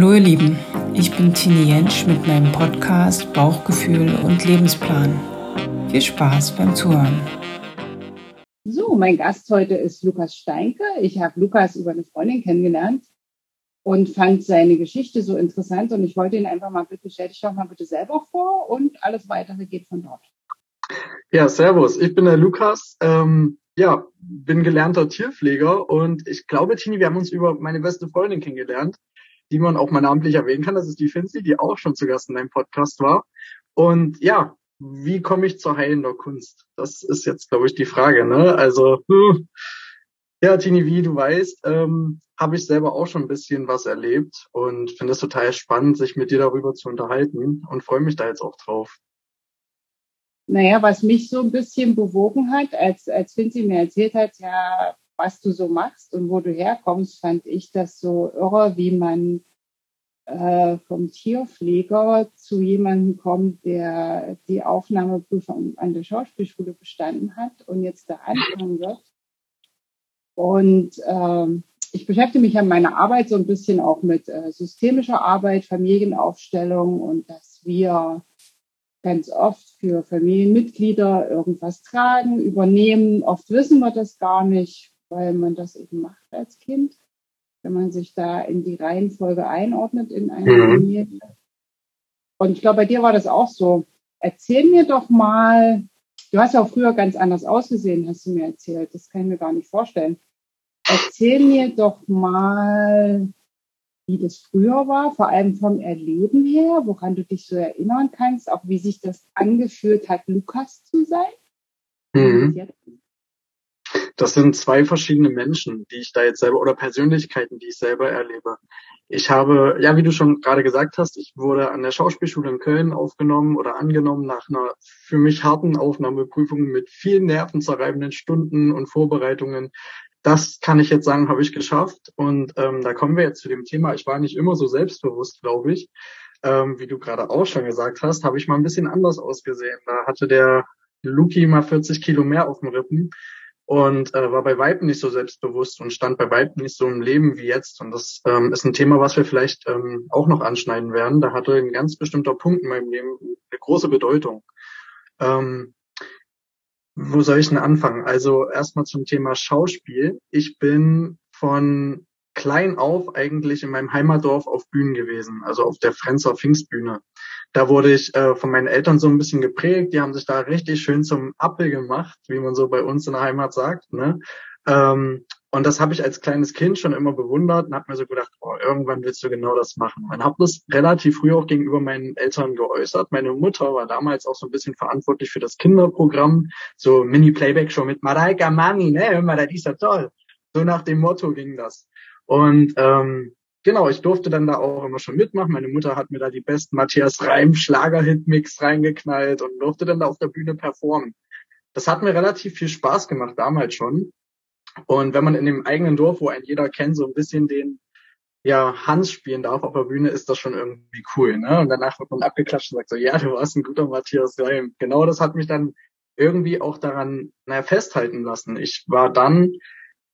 Hallo ihr Lieben, ich bin Tini Jentsch mit meinem Podcast Bauchgefühl und Lebensplan. Viel Spaß beim Zuhören. So, mein Gast heute ist Lukas Steinke. Ich habe Lukas über eine Freundin kennengelernt und fand seine Geschichte so interessant und ich wollte ihn einfach mal bitte, stell dich doch mal bitte selber vor und alles weitere geht von dort. Ja, servus, ich bin der Lukas. Ähm, ja, bin gelernter Tierpfleger und ich glaube, Tini, wir haben uns über meine beste Freundin kennengelernt die man auch mal namentlich erwähnen kann. Das ist die Finzi, die auch schon zu Gast in deinem Podcast war. Und ja, wie komme ich zur heilender Kunst? Das ist jetzt, glaube ich, die Frage. Ne? Also, hm. ja, Tini, wie du weißt, ähm, habe ich selber auch schon ein bisschen was erlebt und finde es total spannend, sich mit dir darüber zu unterhalten und freue mich da jetzt auch drauf. Naja, was mich so ein bisschen bewogen hat, als, als Finzi mir erzählt hat, ja, was du so machst und wo du herkommst, fand ich das so irre, wie man äh, vom Tierpfleger zu jemandem kommt, der die Aufnahmeprüfung an der Schauspielschule bestanden hat und jetzt da anfangen wird. Und ähm, ich beschäftige mich an meiner Arbeit so ein bisschen auch mit äh, systemischer Arbeit, Familienaufstellung und dass wir ganz oft für Familienmitglieder irgendwas tragen, übernehmen. Oft wissen wir das gar nicht, weil man das eben macht als Kind, wenn man sich da in die Reihenfolge einordnet in einer mhm. Familie. Und ich glaube, bei dir war das auch so. Erzähl mir doch mal, du hast ja auch früher ganz anders ausgesehen, hast du mir erzählt. Das kann ich mir gar nicht vorstellen. Erzähl mir doch mal, wie das früher war, vor allem vom Erleben her, woran du dich so erinnern kannst, auch wie sich das angefühlt hat, Lukas zu sein. Mhm das sind zwei verschiedene Menschen, die ich da jetzt selber oder Persönlichkeiten, die ich selber erlebe. Ich habe, ja, wie du schon gerade gesagt hast, ich wurde an der Schauspielschule in Köln aufgenommen oder angenommen nach einer für mich harten Aufnahmeprüfung mit vielen nervenzerreibenden Stunden und Vorbereitungen. Das kann ich jetzt sagen, habe ich geschafft. Und ähm, da kommen wir jetzt zu dem Thema. Ich war nicht immer so selbstbewusst, glaube ich. Ähm, wie du gerade auch schon gesagt hast, habe ich mal ein bisschen anders ausgesehen. Da hatte der Luki mal 40 Kilo mehr auf dem Rippen und äh, war bei Weitem nicht so selbstbewusst und stand bei Weitem nicht so im Leben wie jetzt. Und das ähm, ist ein Thema, was wir vielleicht ähm, auch noch anschneiden werden. Da hatte ein ganz bestimmter Punkt in meinem Leben eine große Bedeutung. Ähm, wo soll ich denn anfangen? Also erstmal zum Thema Schauspiel. Ich bin von klein auf eigentlich in meinem Heimatdorf auf Bühnen gewesen, also auf der Frenzer Pfingstbühne da wurde ich äh, von meinen Eltern so ein bisschen geprägt. Die haben sich da richtig schön zum Appel gemacht, wie man so bei uns in der Heimat sagt. Ne? Ähm, und das habe ich als kleines Kind schon immer bewundert und habe mir so gedacht, oh, irgendwann willst du genau das machen. Und habe das relativ früh auch gegenüber meinen Eltern geäußert. Meine Mutter war damals auch so ein bisschen verantwortlich für das Kinderprogramm, so Mini-Playback-Show mit Mareika Mami, ne, hör mal, das ist ja toll. So nach dem Motto ging das. Und ähm, genau, ich durfte dann da auch immer schon mitmachen. Meine Mutter hat mir da die besten Matthias Reim Schlager-Hit-Mix reingeknallt und durfte dann da auf der Bühne performen. Das hat mir relativ viel Spaß gemacht damals schon. Und wenn man in dem eigenen Dorf, wo ein jeder kennt, so ein bisschen den ja, Hans spielen darf auf der Bühne, ist das schon irgendwie cool. Ne? Und danach wird man abgeklatscht und sagt so, ja, du warst ein guter Matthias Reim. Genau das hat mich dann irgendwie auch daran naja, festhalten lassen. Ich war dann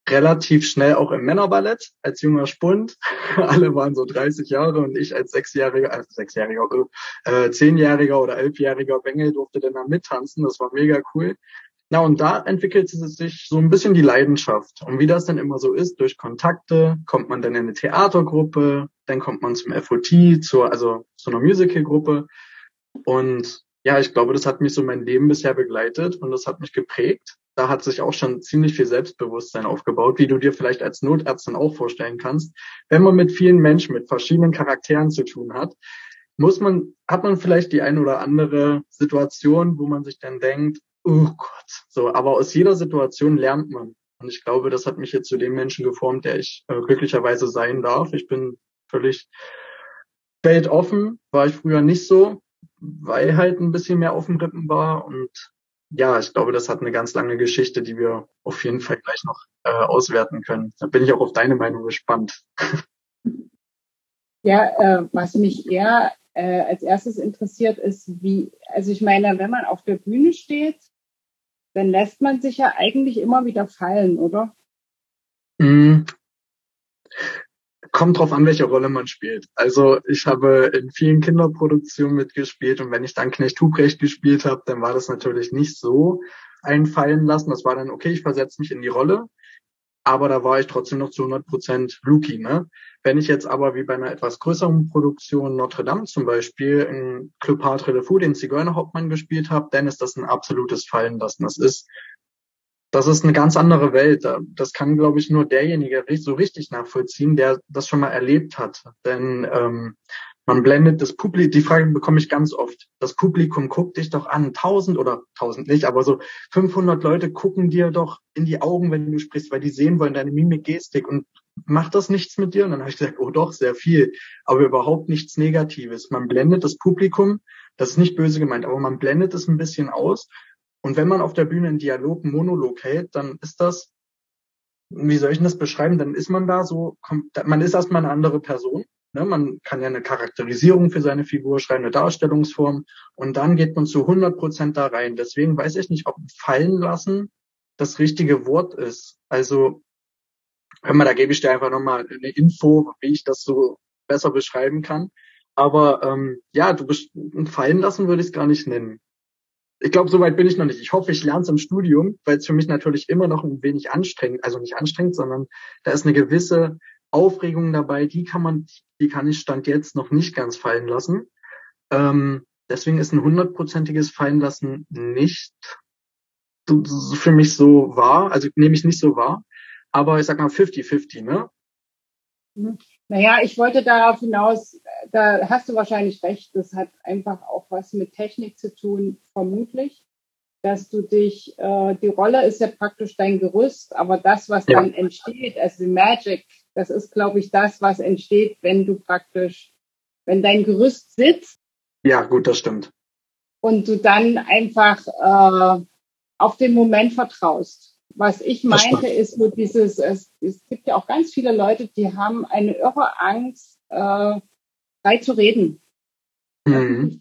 relativ schnell auch im Männerballett als junger Spund. Alle waren so 30 Jahre und ich als sechsjähriger, also sechsjähriger, äh, zehnjähriger oder elfjähriger Bengel durfte dann da mittanzen. Das war mega cool. Na, und da entwickelte sich so ein bisschen die Leidenschaft. Und wie das dann immer so ist, durch Kontakte kommt man dann in eine Theatergruppe, dann kommt man zum FOT, zur, also zu einer Musicalgruppe. Und ja, ich glaube, das hat mich so mein Leben bisher begleitet und das hat mich geprägt da hat sich auch schon ziemlich viel Selbstbewusstsein aufgebaut, wie du dir vielleicht als Notärztin auch vorstellen kannst. Wenn man mit vielen Menschen, mit verschiedenen Charakteren zu tun hat, muss man, hat man vielleicht die ein oder andere Situation, wo man sich dann denkt, oh Gott, so, aber aus jeder Situation lernt man. Und ich glaube, das hat mich jetzt zu dem Menschen geformt, der ich äh, glücklicherweise sein darf. Ich bin völlig weltoffen, war ich früher nicht so, weil halt ein bisschen mehr auf dem Rippen war und ja, ich glaube, das hat eine ganz lange Geschichte, die wir auf jeden Fall gleich noch äh, auswerten können. Da bin ich auch auf deine Meinung gespannt. Ja, äh, was mich eher äh, als erstes interessiert, ist, wie, also ich meine, wenn man auf der Bühne steht, dann lässt man sich ja eigentlich immer wieder fallen, oder? Mm. Kommt drauf an, welche Rolle man spielt. Also ich habe in vielen Kinderproduktionen mitgespielt und wenn ich dann Knecht Huprecht gespielt habe, dann war das natürlich nicht so einfallen lassen. Das war dann, okay, ich versetze mich in die Rolle, aber da war ich trotzdem noch zu 100 Prozent Rookie. Ne? Wenn ich jetzt aber wie bei einer etwas größeren Produktion Notre Dame zum Beispiel in Cleopatra Le Fou den Zigeunerhauptmann gespielt habe, dann ist das ein absolutes Fallenlassen. Das ist das ist eine ganz andere Welt. Das kann, glaube ich, nur derjenige so richtig nachvollziehen, der das schon mal erlebt hat. Denn ähm, man blendet das Publikum, die Frage bekomme ich ganz oft. Das Publikum guckt dich doch an. Tausend oder tausend nicht, aber so 500 Leute gucken dir doch in die Augen, wenn du sprichst, weil die sehen wollen deine Mimik, Gestik und macht das nichts mit dir? Und dann habe ich gesagt, oh doch, sehr viel, aber überhaupt nichts Negatives. Man blendet das Publikum, das ist nicht böse gemeint, aber man blendet es ein bisschen aus und wenn man auf der Bühne einen Dialog, einen Monolog hält, dann ist das, wie soll ich denn das beschreiben? Dann ist man da so, man ist erstmal eine andere Person. Ne? Man kann ja eine Charakterisierung für seine Figur schreiben, eine Darstellungsform. Und dann geht man zu 100 Prozent da rein. Deswegen weiß ich nicht, ob fallen lassen das richtige Wort ist. Also, hör mal, da gebe ich dir einfach nochmal eine Info, wie ich das so besser beschreiben kann. Aber ähm, ja, du bist fallen lassen würde ich es gar nicht nennen ich glaube, soweit bin ich noch nicht. Ich hoffe, ich lerne es im Studium, weil es für mich natürlich immer noch ein wenig anstrengend, also nicht anstrengend, sondern da ist eine gewisse Aufregung dabei, die kann man, die kann ich Stand jetzt noch nicht ganz fallen lassen. Ähm, deswegen ist ein hundertprozentiges Fallenlassen nicht für mich so wahr, also nehme ich nicht so wahr. Aber ich sag mal 50-50, ne? Mhm. Naja, ich wollte darauf hinaus, da hast du wahrscheinlich recht, das hat einfach auch was mit Technik zu tun, vermutlich, dass du dich, äh, die Rolle ist ja praktisch dein Gerüst, aber das, was ja. dann entsteht, also die Magic, das ist, glaube ich, das, was entsteht, wenn du praktisch, wenn dein Gerüst sitzt. Ja, gut, das stimmt. Und du dann einfach äh, auf den Moment vertraust. Was ich meinte, ist so dieses, es, es gibt ja auch ganz viele Leute, die haben eine irre Angst, äh, frei zu reden. Mhm.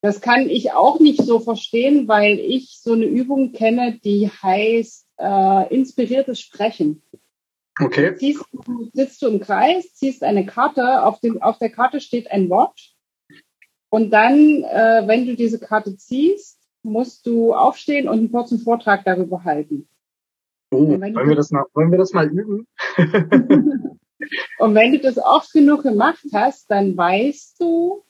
Das kann ich auch nicht so verstehen, weil ich so eine Übung kenne, die heißt äh, inspiriertes Sprechen. Okay. Ziehst, sitzt du im Kreis, ziehst eine Karte, auf, dem, auf der Karte steht ein Wort. Und dann, äh, wenn du diese Karte ziehst, musst du aufstehen und einen kurzen Vortrag darüber halten. Oh, wollen wir, das mal, wollen wir das mal üben? und wenn du das oft genug gemacht hast, dann weißt du,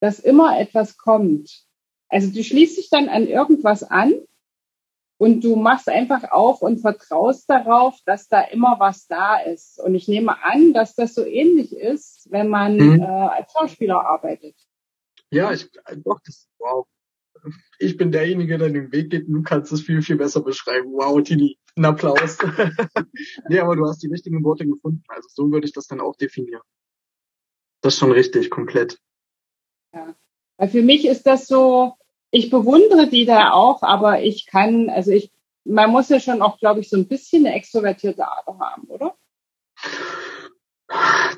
dass immer etwas kommt. Also du schließt dich dann an irgendwas an und du machst einfach auf und vertraust darauf, dass da immer was da ist. Und ich nehme an, dass das so ähnlich ist, wenn man mhm. äh, als Schauspieler arbeitet. Ja, ich, doch, das, wow, ich bin derjenige, der den Weg geht und du kannst es viel, viel besser beschreiben. Wow, Tini, ein Applaus. nee, aber du hast die richtigen Worte gefunden. Also so würde ich das dann auch definieren. Das ist schon richtig, komplett. Ja. Weil für mich ist das so, ich bewundere die da auch, aber ich kann, also ich, man muss ja schon auch, glaube ich, so ein bisschen eine extrovertierte Art haben, oder?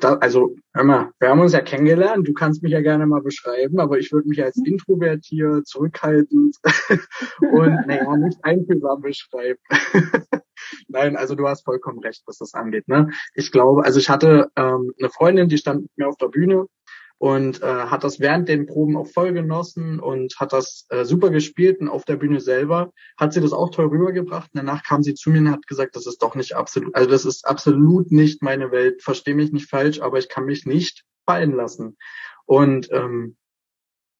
Da, also, hör mal, wir haben uns ja kennengelernt, du kannst mich ja gerne mal beschreiben, aber ich würde mich als introvertiert, zurückhaltend und naja, nicht einfühlsam beschreiben. Nein, also du hast vollkommen recht, was das angeht. Ne? Ich glaube, also ich hatte ähm, eine Freundin, die stand mit mir auf der Bühne und äh, hat das während den Proben auch voll genossen und hat das äh, super gespielt und auf der Bühne selber hat sie das auch toll rübergebracht. Und danach kam sie zu mir und hat gesagt, das ist doch nicht absolut, also das ist absolut nicht meine Welt. Verstehe mich nicht falsch, aber ich kann mich nicht fallen lassen. Und ähm,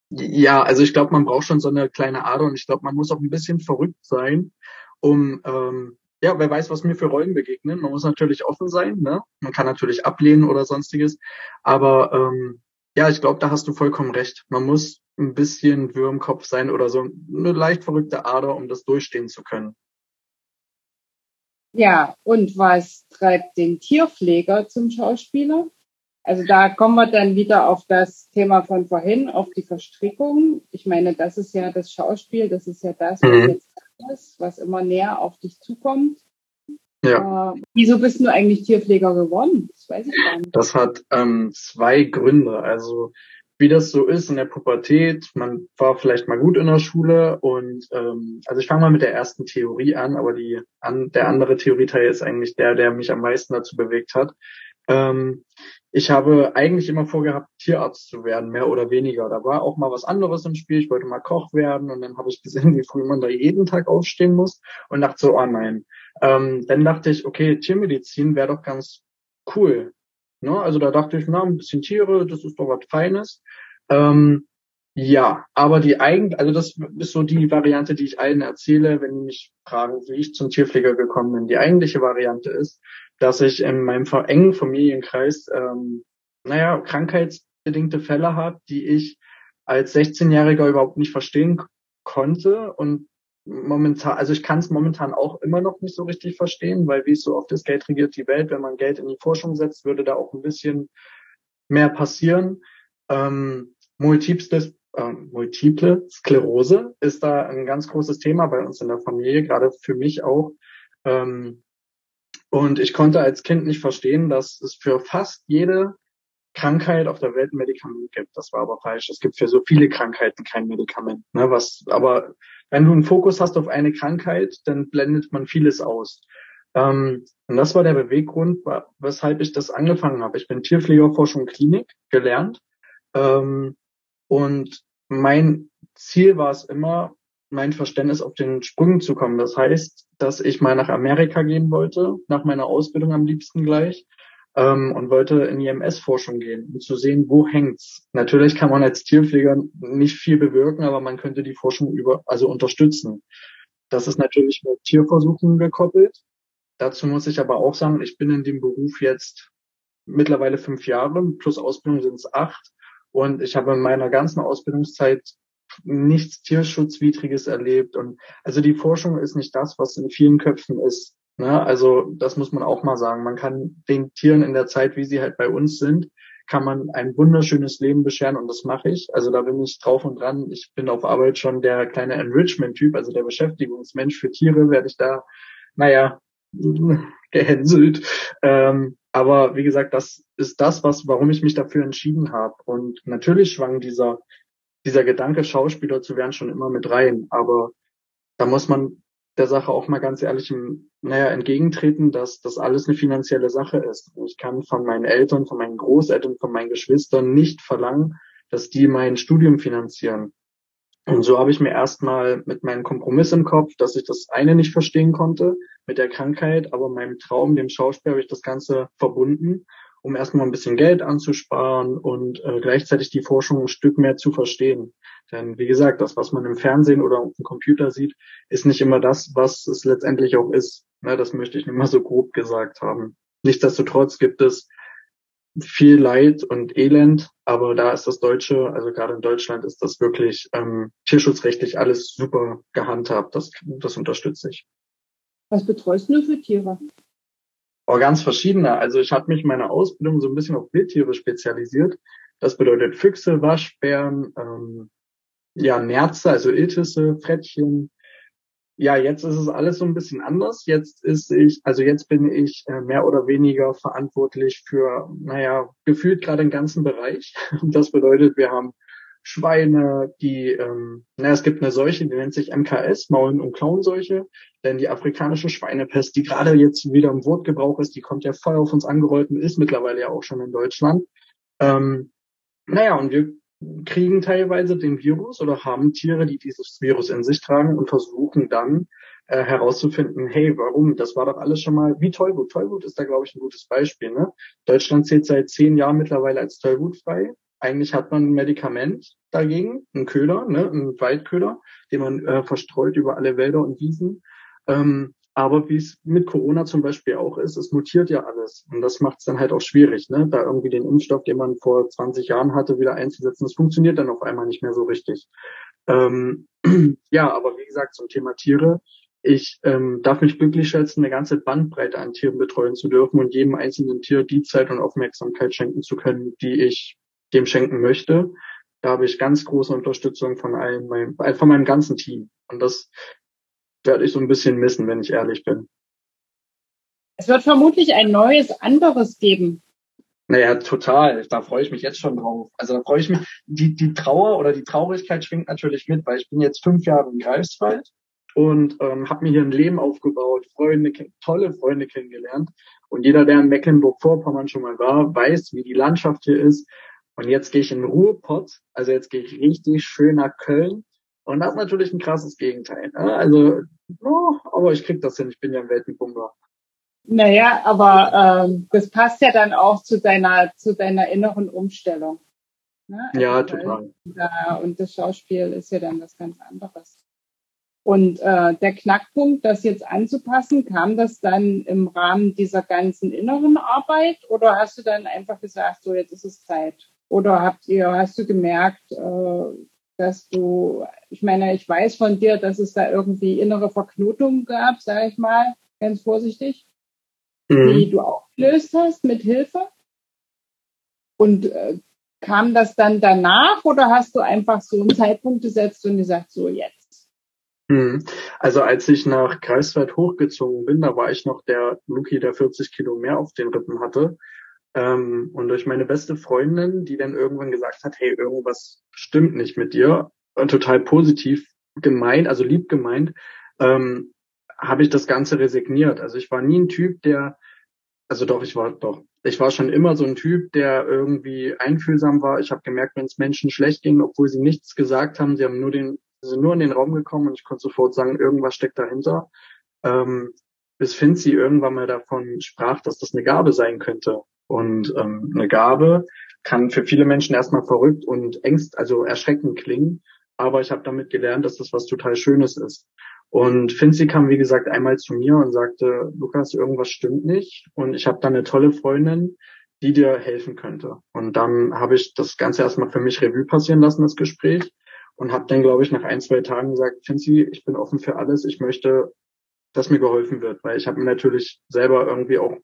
ja, also ich glaube, man braucht schon so eine kleine Ader und ich glaube, man muss auch ein bisschen verrückt sein, um ähm, ja, wer weiß, was mir für Rollen begegnen. Man muss natürlich offen sein, ne? Man kann natürlich ablehnen oder sonstiges, aber ähm, ja, ich glaube, da hast du vollkommen recht. Man muss ein bisschen Würmkopf sein oder so eine leicht verrückte Ader, um das durchstehen zu können. Ja, und was treibt den Tierpfleger zum Schauspieler? Also da kommen wir dann wieder auf das Thema von vorhin, auf die Verstrickung. Ich meine, das ist ja das Schauspiel, das ist ja das, was mhm. jetzt ist, was immer näher auf dich zukommt. Ja. Äh, wieso bist du eigentlich Tierpfleger geworden? Das weiß ich gar nicht. Das hat ähm, zwei Gründe. Also wie das so ist in der Pubertät, man war vielleicht mal gut in der Schule und ähm, also ich fange mal mit der ersten Theorie an, aber die an, der andere Theorieteil ist eigentlich der, der mich am meisten dazu bewegt hat. Ähm, ich habe eigentlich immer vorgehabt, Tierarzt zu werden, mehr oder weniger. Da war auch mal was anderes im Spiel. Ich wollte mal Koch werden und dann habe ich gesehen, wie früh man da jeden Tag aufstehen muss und dachte so, oh nein. Ähm, dann dachte ich, okay, Tiermedizin wäre doch ganz cool. Ne? Also da dachte ich, na, ein bisschen Tiere, das ist doch was Feines. Ähm, ja, aber die eigentlich, also das ist so die Variante, die ich allen erzähle, wenn die mich fragen, wie ich zum Tierpfleger gekommen bin. Die eigentliche Variante ist, dass ich in meinem engen Familienkreis, ähm, naja, krankheitsbedingte Fälle habe, die ich als 16-Jähriger überhaupt nicht verstehen konnte und momentan, also ich kann es momentan auch immer noch nicht so richtig verstehen, weil wie es so oft ist, Geld regiert die Welt. Wenn man Geld in die Forschung setzt, würde da auch ein bisschen mehr passieren. Ähm, multiples, äh, multiple Sklerose ist da ein ganz großes Thema bei uns in der Familie, gerade für mich auch. Ähm, und ich konnte als Kind nicht verstehen, dass es für fast jede Krankheit auf der Welt ein Medikament gibt. Das war aber falsch. Es gibt für so viele Krankheiten kein Medikament. Ne? Was, aber wenn du einen Fokus hast auf eine Krankheit, dann blendet man vieles aus. Ähm, und das war der Beweggrund, weshalb ich das angefangen habe. Ich bin Tierpflegerforschung Klinik gelernt. Ähm, und mein Ziel war es immer, mein Verständnis auf den Sprüngen zu kommen. Das heißt, dass ich mal nach Amerika gehen wollte, nach meiner Ausbildung am liebsten gleich, ähm, und wollte in die MS-Forschung gehen, um zu sehen, wo hängt's. Natürlich kann man als Tierpfleger nicht viel bewirken, aber man könnte die Forschung über, also unterstützen. Das ist natürlich mit Tierversuchen gekoppelt. Dazu muss ich aber auch sagen, ich bin in dem Beruf jetzt mittlerweile fünf Jahre, plus Ausbildung sind es acht. Und ich habe in meiner ganzen Ausbildungszeit nichts Tierschutzwidriges erlebt. Und also die Forschung ist nicht das, was in vielen Köpfen ist. Ne? Also das muss man auch mal sagen. Man kann den Tieren in der Zeit, wie sie halt bei uns sind, kann man ein wunderschönes Leben bescheren und das mache ich. Also da bin ich drauf und dran. Ich bin auf Arbeit schon der kleine Enrichment-Typ, also der Beschäftigungsmensch für Tiere, werde ich da, naja, gehänselt. Ähm, aber wie gesagt, das ist das, was, warum ich mich dafür entschieden habe. Und natürlich schwang dieser dieser Gedanke, Schauspieler zu werden, schon immer mit rein. Aber da muss man der Sache auch mal ganz ehrlich naja, entgegentreten, dass das alles eine finanzielle Sache ist. Ich kann von meinen Eltern, von meinen Großeltern, von meinen Geschwistern nicht verlangen, dass die mein Studium finanzieren. Und so habe ich mir erstmal mit meinem Kompromiss im Kopf, dass ich das eine nicht verstehen konnte mit der Krankheit, aber meinem Traum, dem Schauspiel, habe ich das Ganze verbunden um erstmal ein bisschen Geld anzusparen und äh, gleichzeitig die Forschung ein Stück mehr zu verstehen. Denn wie gesagt, das, was man im Fernsehen oder auf dem Computer sieht, ist nicht immer das, was es letztendlich auch ist. Ne, das möchte ich nur mal so grob gesagt haben. Nichtsdestotrotz gibt es viel Leid und Elend, aber da ist das Deutsche, also gerade in Deutschland ist das wirklich ähm, tierschutzrechtlich alles super gehandhabt. Das, das unterstütze ich. Was betreust du für Tiere? Oh, ganz verschiedene. Also ich habe mich in meiner Ausbildung so ein bisschen auf Wildtiere spezialisiert. Das bedeutet Füchse, Waschbären, ähm, ja, Nerze, also Iltisse, Frettchen. Ja, jetzt ist es alles so ein bisschen anders. Jetzt ist ich, also jetzt bin ich äh, mehr oder weniger verantwortlich für, naja, gefühlt gerade den ganzen Bereich. Das bedeutet, wir haben Schweine, die, ähm, na, es gibt eine Seuche, die nennt sich MKS, Maulen- und Klauenseuche, denn die afrikanische Schweinepest, die gerade jetzt wieder im Wortgebrauch ist, die kommt ja voll auf uns angerollt und ist mittlerweile ja auch schon in Deutschland. Ähm, naja, und wir kriegen teilweise den Virus oder haben Tiere, die dieses Virus in sich tragen und versuchen dann äh, herauszufinden, hey, warum? Das war doch alles schon mal wie Tollwut. Tollwut ist da, glaube ich, ein gutes Beispiel. Ne? Deutschland zählt seit zehn Jahren mittlerweile als Tollwut frei eigentlich hat man ein Medikament dagegen, einen Köder, ne, einen Waldköder, den man äh, verstreut über alle Wälder und Wiesen. Ähm, aber wie es mit Corona zum Beispiel auch ist, es mutiert ja alles. Und das macht es dann halt auch schwierig, ne? da irgendwie den Impfstoff, den man vor 20 Jahren hatte, wieder einzusetzen. Das funktioniert dann auf einmal nicht mehr so richtig. Ähm, ja, aber wie gesagt, zum Thema Tiere. Ich ähm, darf mich glücklich schätzen, eine ganze Bandbreite an Tieren betreuen zu dürfen und jedem einzelnen Tier die Zeit und Aufmerksamkeit schenken zu können, die ich dem schenken möchte. Da habe ich ganz große Unterstützung von einem, meinem, äh, von meinem ganzen Team. Und das werde ich so ein bisschen missen, wenn ich ehrlich bin. Es wird vermutlich ein neues, anderes geben. Naja, total. Da freue ich mich jetzt schon drauf. Also da freue ich mich. Die, die Trauer oder die Traurigkeit schwingt natürlich mit, weil ich bin jetzt fünf Jahre im Greifswald und ähm, habe mir hier ein Leben aufgebaut, Freunde, tolle Freunde kennengelernt. Und jeder, der in Mecklenburg-Vorpommern schon mal war, weiß, wie die Landschaft hier ist. Und jetzt gehe ich in Ruhrpott, also jetzt gehe ich richtig schön nach Köln. Und das ist natürlich ein krasses Gegenteil. Ne? Also, oh, aber ich krieg das hin, ich bin ja ein Weltenpumper. Naja, aber ähm, das passt ja dann auch zu deiner, zu deiner inneren Umstellung. Ne? Also ja, total. Da, und das Schauspiel ist ja dann was ganz anderes. Und äh, der Knackpunkt, das jetzt anzupassen, kam das dann im Rahmen dieser ganzen inneren Arbeit oder hast du dann einfach gesagt, so jetzt ist es Zeit? Oder habt ihr, hast du gemerkt, äh, dass du, ich meine, ich weiß von dir, dass es da irgendwie innere Verknotungen gab, sage ich mal, ganz vorsichtig, mhm. die du auch gelöst hast mit Hilfe? Und äh, kam das dann danach oder hast du einfach so einen Zeitpunkt gesetzt und gesagt, so jetzt? Hm. Also als ich nach Greifswald hochgezogen bin, da war ich noch der Luki, der 40 Kilo mehr auf den Rippen hatte. Ähm, und durch meine beste Freundin, die dann irgendwann gesagt hat, hey, irgendwas stimmt nicht mit dir, total positiv gemeint, also lieb gemeint, ähm, habe ich das Ganze resigniert. Also ich war nie ein Typ, der, also doch, ich war doch, ich war schon immer so ein Typ, der irgendwie einfühlsam war. Ich habe gemerkt, wenn es Menschen schlecht ging, obwohl sie nichts gesagt haben, sie haben nur den sind nur in den Raum gekommen und ich konnte sofort sagen, irgendwas steckt dahinter. Ähm, bis Finzi irgendwann mal davon sprach, dass das eine Gabe sein könnte. Und ähm, eine Gabe kann für viele Menschen erstmal verrückt und ängst, also erschreckend klingen. Aber ich habe damit gelernt, dass das was total Schönes ist. Und Finzi kam, wie gesagt, einmal zu mir und sagte, Lukas, irgendwas stimmt nicht. Und ich habe da eine tolle Freundin, die dir helfen könnte. Und dann habe ich das Ganze erstmal für mich Revue passieren lassen, das Gespräch und habe dann, glaube ich, nach ein, zwei Tagen gesagt, Finzi, ich bin offen für alles, ich möchte, dass mir geholfen wird, weil ich habe mir natürlich selber irgendwie auch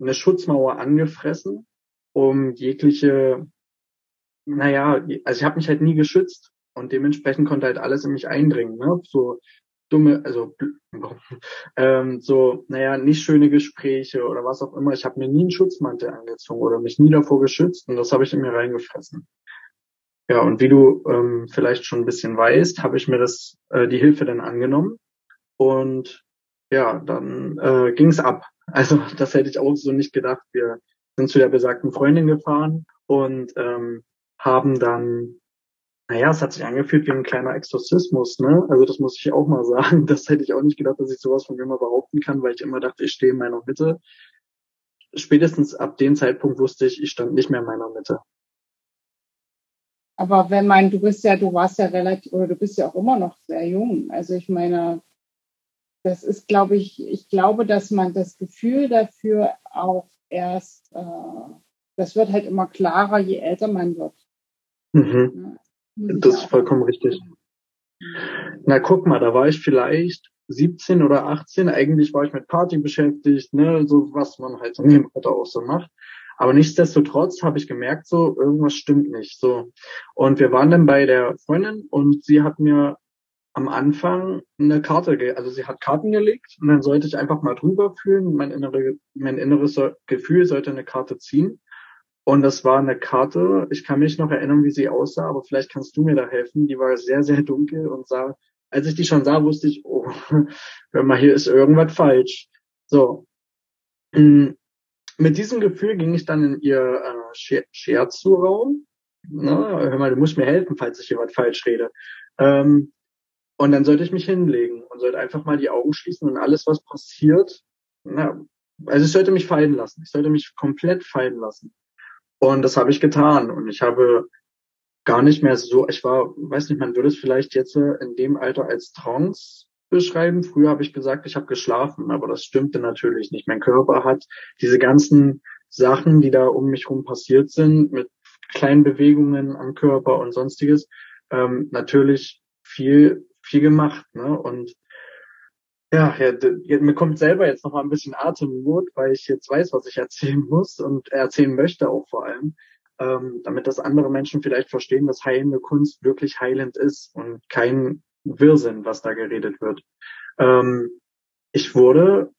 eine Schutzmauer angefressen, um jegliche, naja, also ich habe mich halt nie geschützt und dementsprechend konnte halt alles in mich eindringen, ne? so dumme, also ähm, so, naja, nicht schöne Gespräche oder was auch immer. Ich habe mir nie einen Schutzmantel angezogen oder mich nie davor geschützt und das habe ich in mir reingefressen. Ja, und wie du ähm, vielleicht schon ein bisschen weißt, habe ich mir das äh, die Hilfe dann angenommen und ja, dann äh, ging es ab. Also das hätte ich auch so nicht gedacht. Wir sind zu der besagten Freundin gefahren und ähm, haben dann, naja, es hat sich angefühlt wie ein kleiner Exorzismus, ne? Also das muss ich auch mal sagen. Das hätte ich auch nicht gedacht, dass ich sowas von mir mal behaupten kann, weil ich immer dachte, ich stehe in meiner Mitte. Spätestens ab dem Zeitpunkt wusste ich, ich stand nicht mehr in meiner Mitte. Aber wenn man, du bist ja, du warst ja relativ, oder du bist ja auch immer noch sehr jung. Also ich meine, das ist, glaube ich, ich glaube, dass man das Gefühl dafür auch erst, äh, das wird halt immer klarer, je älter man wird. Mhm. Ja, das ist vollkommen richtig. Na, guck mal, da war ich vielleicht 17 oder 18. Eigentlich war ich mit Party beschäftigt, ne, so was man halt in dem Alter auch so macht. Aber nichtsdestotrotz habe ich gemerkt, so irgendwas stimmt nicht. So und wir waren dann bei der Freundin und sie hat mir am Anfang eine Karte, also sie hat Karten gelegt und dann sollte ich einfach mal drüber fühlen. Mein, innere, mein inneres Gefühl sollte eine Karte ziehen. Und das war eine Karte, ich kann mich noch erinnern, wie sie aussah, aber vielleicht kannst du mir da helfen. Die war sehr, sehr dunkel und sah, als ich die schon sah, wusste ich, oh, hör mal, hier ist irgendwas falsch. So. Hm, mit diesem Gefühl ging ich dann in ihr äh, Scherzo-Raum. Ne? Hör mal, du musst mir helfen, falls ich hier was falsch rede. Ähm, und dann sollte ich mich hinlegen und sollte einfach mal die Augen schließen und alles, was passiert, na, also ich sollte mich fallen lassen. Ich sollte mich komplett fallen lassen. Und das habe ich getan. Und ich habe gar nicht mehr so, ich war, weiß nicht, man würde es vielleicht jetzt in dem Alter als Trance beschreiben. Früher habe ich gesagt, ich habe geschlafen, aber das stimmte natürlich nicht. Mein Körper hat diese ganzen Sachen, die da um mich herum passiert sind, mit kleinen Bewegungen am Körper und sonstiges, ähm, natürlich viel, viel gemacht. Ne? Und ja, ja, mir kommt selber jetzt noch mal ein bisschen Atemnot, weil ich jetzt weiß, was ich erzählen muss und erzählen möchte auch vor allem, ähm, damit das andere Menschen vielleicht verstehen, dass heilende Kunst wirklich heilend ist und kein Wirrsinn, was da geredet wird. Ähm, ich wurde,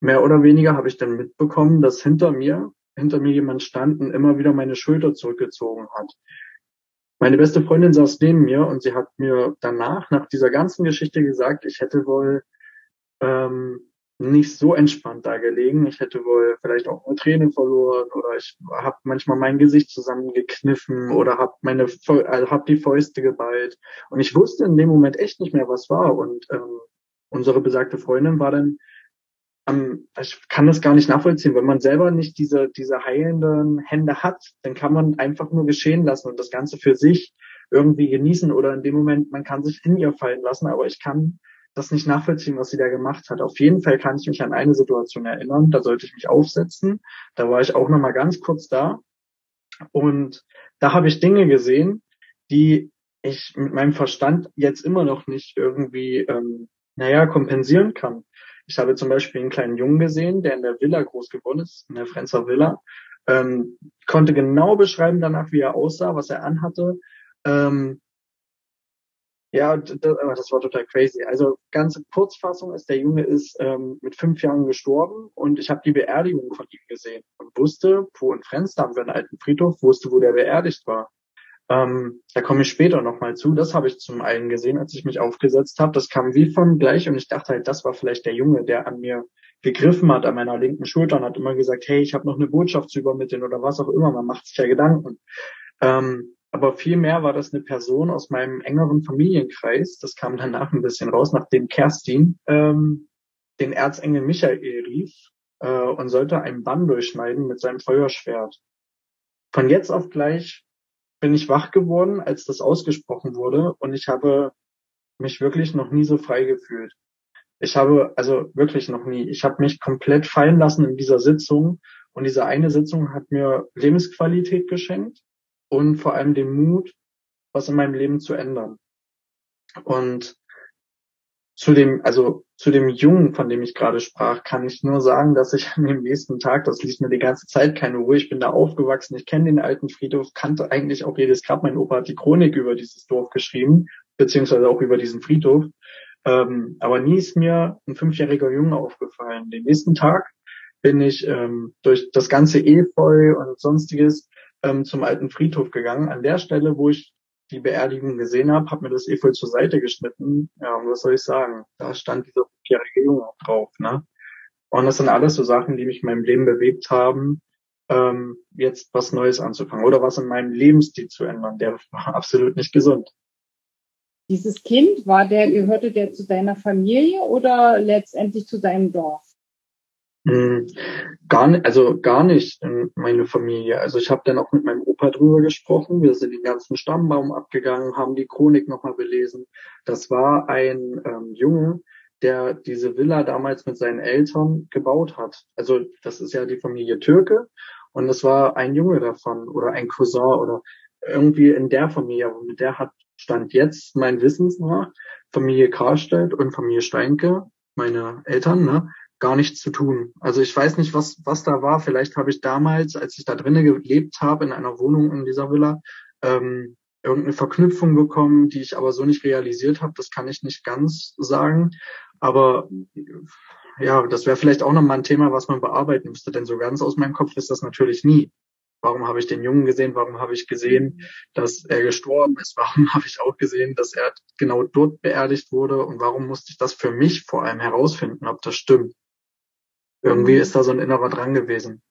mehr oder weniger habe ich dann mitbekommen, dass hinter mir, hinter mir jemand stand und immer wieder meine Schulter zurückgezogen hat. Meine beste Freundin saß neben mir und sie hat mir danach, nach dieser ganzen Geschichte gesagt, ich hätte wohl ähm, nicht so entspannt da gelegen. Ich hätte wohl vielleicht auch eine Träne verloren oder ich habe manchmal mein Gesicht zusammengekniffen oder habe meine also hab die Fäuste geballt und ich wusste in dem Moment echt nicht mehr, was war und ähm, unsere besagte Freundin war dann ähm, ich kann das gar nicht nachvollziehen, wenn man selber nicht diese diese heilenden Hände hat, dann kann man einfach nur geschehen lassen und das Ganze für sich irgendwie genießen oder in dem Moment man kann sich in ihr fallen lassen, aber ich kann das nicht nachvollziehen, was sie da gemacht hat. Auf jeden Fall kann ich mich an eine Situation erinnern, da sollte ich mich aufsetzen. Da war ich auch noch mal ganz kurz da. Und da habe ich Dinge gesehen, die ich mit meinem Verstand jetzt immer noch nicht irgendwie, ähm, naja, kompensieren kann. Ich habe zum Beispiel einen kleinen Jungen gesehen, der in der Villa groß geworden ist, in der Frenzer Villa, ähm, konnte genau beschreiben danach, wie er aussah, was er anhatte. Ähm, ja, das, war total crazy. Also ganze Kurzfassung ist, der Junge ist ähm, mit fünf Jahren gestorben und ich habe die Beerdigung von ihm gesehen und wusste, wo in Frenz, da haben wir einen alten Friedhof, wusste, wo der beerdigt war. Ähm, da komme ich später nochmal zu. Das habe ich zum einen gesehen, als ich mich aufgesetzt habe. Das kam wie von gleich und ich dachte halt, das war vielleicht der Junge, der an mir gegriffen hat, an meiner linken Schulter und hat immer gesagt, hey, ich habe noch eine Botschaft zu übermitteln oder was auch immer. Man macht sich ja Gedanken. Ähm, aber vielmehr war das eine Person aus meinem engeren Familienkreis. Das kam danach ein bisschen raus, nachdem Kerstin ähm, den Erzengel Michael rief äh, und sollte einen Bann durchschneiden mit seinem Feuerschwert. Von jetzt auf gleich bin ich wach geworden, als das ausgesprochen wurde und ich habe mich wirklich noch nie so frei gefühlt. Ich habe also wirklich noch nie. Ich habe mich komplett fallen lassen in dieser Sitzung und diese eine Sitzung hat mir Lebensqualität geschenkt und vor allem den Mut, was in meinem Leben zu ändern. Und zu dem, also zu dem Jungen, von dem ich gerade sprach, kann ich nur sagen, dass ich an dem nächsten Tag, das ließ mir die ganze Zeit keine Ruhe. Ich bin da aufgewachsen, ich kenne den alten Friedhof, kannte eigentlich auch jedes Grab. Mein Opa hat die Chronik über dieses Dorf geschrieben, beziehungsweise auch über diesen Friedhof. Ähm, aber nie ist mir ein fünfjähriger Junge aufgefallen. Den nächsten Tag bin ich ähm, durch das ganze Efeu und sonstiges ähm, zum alten Friedhof gegangen. An der Stelle, wo ich die Beerdigung gesehen habe, habe mir das Efeu zur Seite geschnitten. Ja, und was soll ich sagen? Da stand dieser fünfjährige Junge drauf. Ne? Und das sind alles so Sachen, die mich in meinem Leben bewegt haben, ähm, jetzt was Neues anzufangen oder was in meinem Lebensstil zu ändern. Der war absolut nicht gesund. Dieses Kind, war der, gehörte der zu deiner Familie oder letztendlich zu deinem Dorf? Hm, gar nicht, also gar nicht in meine Familie. Also ich habe dann auch mit meinem Opa drüber gesprochen. Wir sind den ganzen Stammbaum abgegangen, haben die Chronik nochmal belesen. Das war ein ähm, Junge, der diese Villa damals mit seinen Eltern gebaut hat. Also das ist ja die Familie Türke und das war ein Junge davon oder ein Cousin oder irgendwie in der Familie. Und mit der hat Stand jetzt mein Wissens nach Familie Karstedt und Familie Steinke, meine Eltern, ne, gar nichts zu tun. Also ich weiß nicht, was, was da war. Vielleicht habe ich damals, als ich da drinnen gelebt habe, in einer Wohnung in dieser Villa, ähm, irgendeine Verknüpfung bekommen, die ich aber so nicht realisiert habe. Das kann ich nicht ganz sagen. Aber ja, das wäre vielleicht auch nochmal ein Thema, was man bearbeiten müsste, denn so ganz aus meinem Kopf ist das natürlich nie. Warum habe ich den Jungen gesehen? Warum habe ich gesehen, dass er gestorben ist? Warum habe ich auch gesehen, dass er genau dort beerdigt wurde? Und warum musste ich das für mich vor allem herausfinden, ob das stimmt? Irgendwie ist da so ein innerer Drang gewesen.